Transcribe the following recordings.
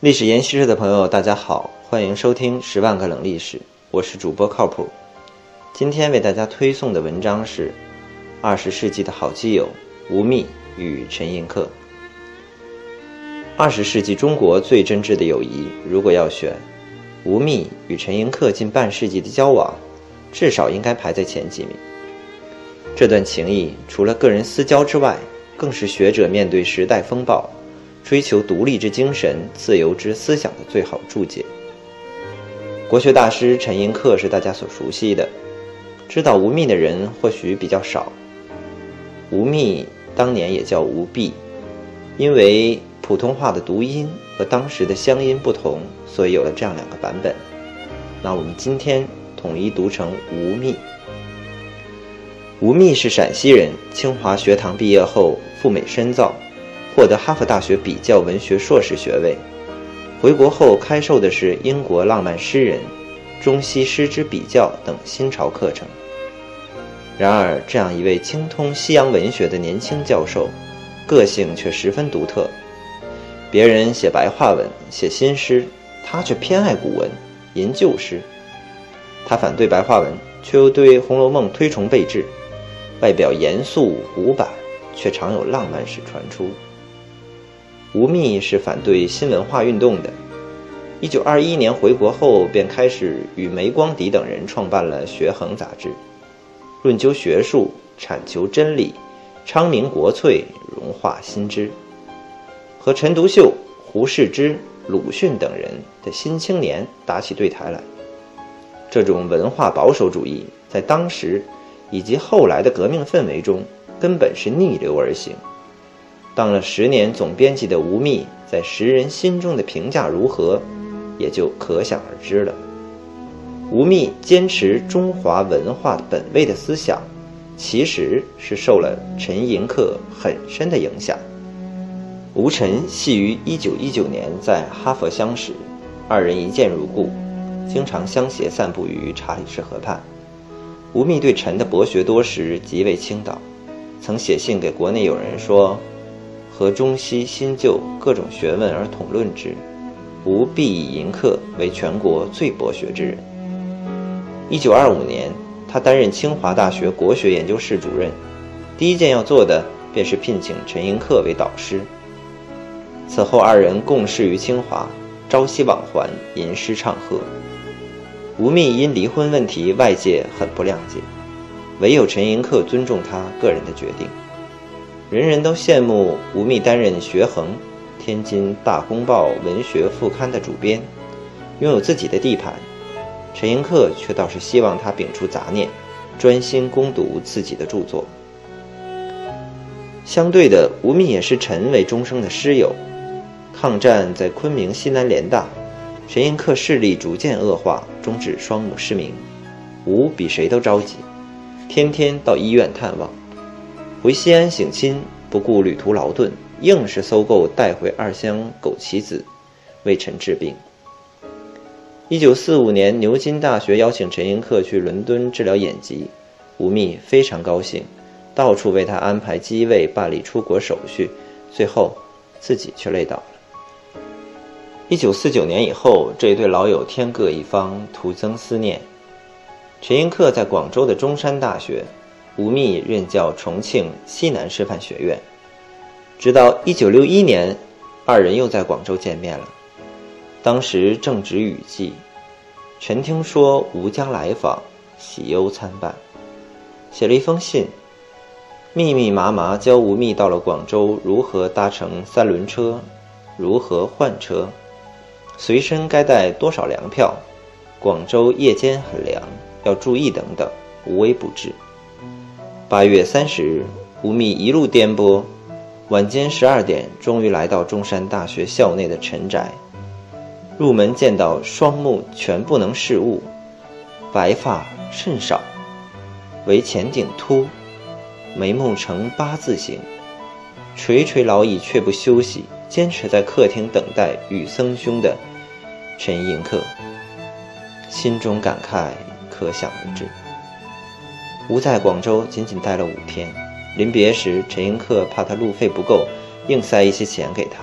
历史研习社的朋友，大家好，欢迎收听《十万个冷历史》，我是主播靠谱。今天为大家推送的文章是《二十世纪的好基友吴宓与陈寅恪》。二十世纪中国最真挚的友谊，如果要选，吴宓与陈寅恪近半世纪的交往，至少应该排在前几名。这段情谊，除了个人私交之外，更是学者面对时代风暴。追求独立之精神、自由之思想的最好注解。国学大师陈寅恪是大家所熟悉的，知道吴宓的人或许比较少。吴宓当年也叫吴宓，因为普通话的读音和当时的乡音不同，所以有了这样两个版本。那我们今天统一读成吴宓。吴宓是陕西人，清华学堂毕业后赴美深造。获得哈佛大学比较文学硕士学位，回国后开授的是英国浪漫诗人、中西诗之比较等新潮课程。然而，这样一位精通西洋文学的年轻教授，个性却十分独特。别人写白话文、写新诗，他却偏爱古文、吟旧诗。他反对白话文，却又对《红楼梦》推崇备至。外表严肃古板，却常有浪漫史传出。吴宓是反对新文化运动的。一九二一年回国后，便开始与梅光迪等人创办了《学衡》杂志，论究学术，阐求真理，昌明国粹，融化新知。和陈独秀、胡适之、鲁迅等人的新青年打起对台来。这种文化保守主义在当时以及后来的革命氛围中，根本是逆流而行。当了十年总编辑的吴宓，在时人心中的评价如何，也就可想而知了。吴宓坚持中华文化本位的思想，其实是受了陈寅恪很深的影响。吴陈系于1919年在哈佛相识，二人一见如故，经常相携散步于查理士河畔。吴宓对陈的博学多识极为倾倒，曾写信给国内友人说。和中西新旧各种学问而统论之，吾必以寅恪为全国最博学之人。一九二五年，他担任清华大学国学研究室主任，第一件要做的便是聘请陈寅恪为导师。此后，二人共事于清华，朝夕往还，吟诗唱和。吴宓因离婚问题，外界很不谅解，唯有陈寅恪尊重他个人的决定。人人都羡慕吴宓担任《学衡》天津大公报文学副刊的主编，拥有自己的地盘。陈寅恪却倒是希望他摒除杂念，专心攻读自己的著作。相对的，吴宓也是陈为终生的师友。抗战在昆明西南联大，陈寅恪视力逐渐恶化，终致双目失明。吴比谁都着急，天天到医院探望。回西安省亲，不顾旅途劳顿，硬是搜购带回二箱枸杞子，为陈治病。一九四五年，牛津大学邀请陈寅恪去伦敦治疗眼疾，吴宓非常高兴，到处为他安排机位，办理出国手续，最后自己却累倒了。一九四九年以后，这一对老友天各一方，徒增思念。陈寅恪在广州的中山大学。吴宓任教重庆西南师范学院，直到一九六一年，二人又在广州见面了。当时正值雨季，陈听说吴将来访，喜忧参半，写了一封信，密密麻麻教吴宓到了广州如何搭乘三轮车，如何换车，随身该带多少粮票，广州夜间很凉，要注意等等，无微不至。八月三十日，吴宓一路颠簸，晚间十二点，终于来到中山大学校内的陈宅。入门见到双目全不能视物，白发甚少，唯前顶秃，眉目呈八字形，垂垂老矣却不休息，坚持在客厅等待与僧兄的陈寅恪，心中感慨可想而知。吴在广州仅仅待了五天，临别时，陈寅恪怕他路费不够，硬塞一些钱给他。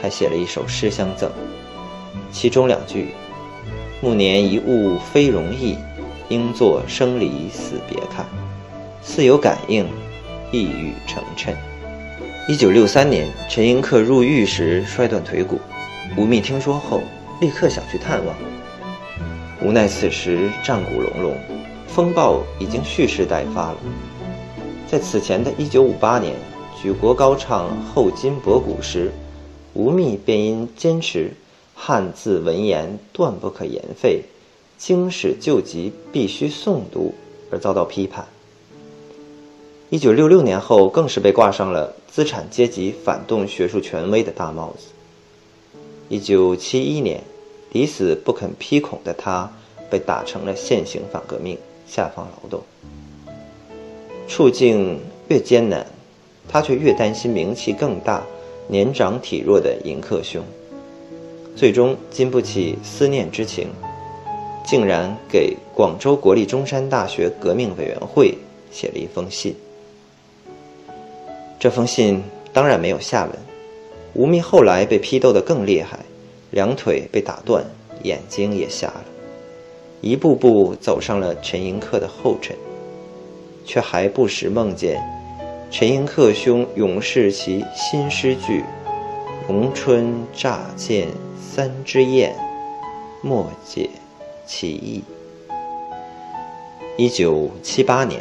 还写了一首诗相赠，其中两句：“暮年一物非容易，应作生离死别看。”似有感应，一语成谶。一九六三年，陈寅恪入狱时摔断腿骨，吴宓听说后立刻想去探望，无奈此时战鼓隆隆，风暴已经蓄势待发了。在此前的一九五八年，举国高唱后金博古时，吴宓便因坚持汉字文言断不可言废，经史旧籍必须诵读而遭到批判。一九六六年后，更是被挂上了资产阶级反动学术权威的大帽子。一九七一年，抵死不肯批孔的他，被打成了现行反革命，下放劳动。处境越艰难，他却越担心名气更大、年长体弱的尹克兄。最终经不起思念之情，竟然给广州国立中山大学革命委员会写了一封信。这封信当然没有下文。吴宓后来被批斗得更厉害，两腿被打断，眼睛也瞎了，一步步走上了陈寅恪的后尘，却还不时梦见陈寅恪兄永世其新诗句：“荣春乍见三枝燕，莫解其意。”一九七八年，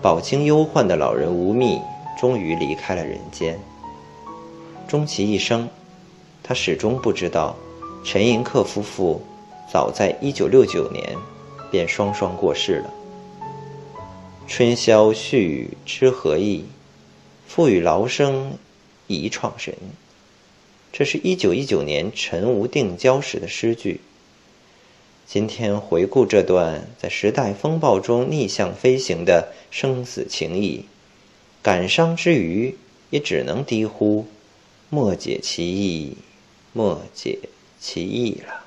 饱经忧患的老人吴宓。终于离开了人间。终其一生，他始终不知道，陈寅恪夫妇早在1969年便双双过世了。春宵絮语知何意，复与劳生遗创神。这是一九一九年陈无定交时的诗句。今天回顾这段在时代风暴中逆向飞行的生死情谊。感伤之余，也只能低呼：“莫解其意，莫解其意了。”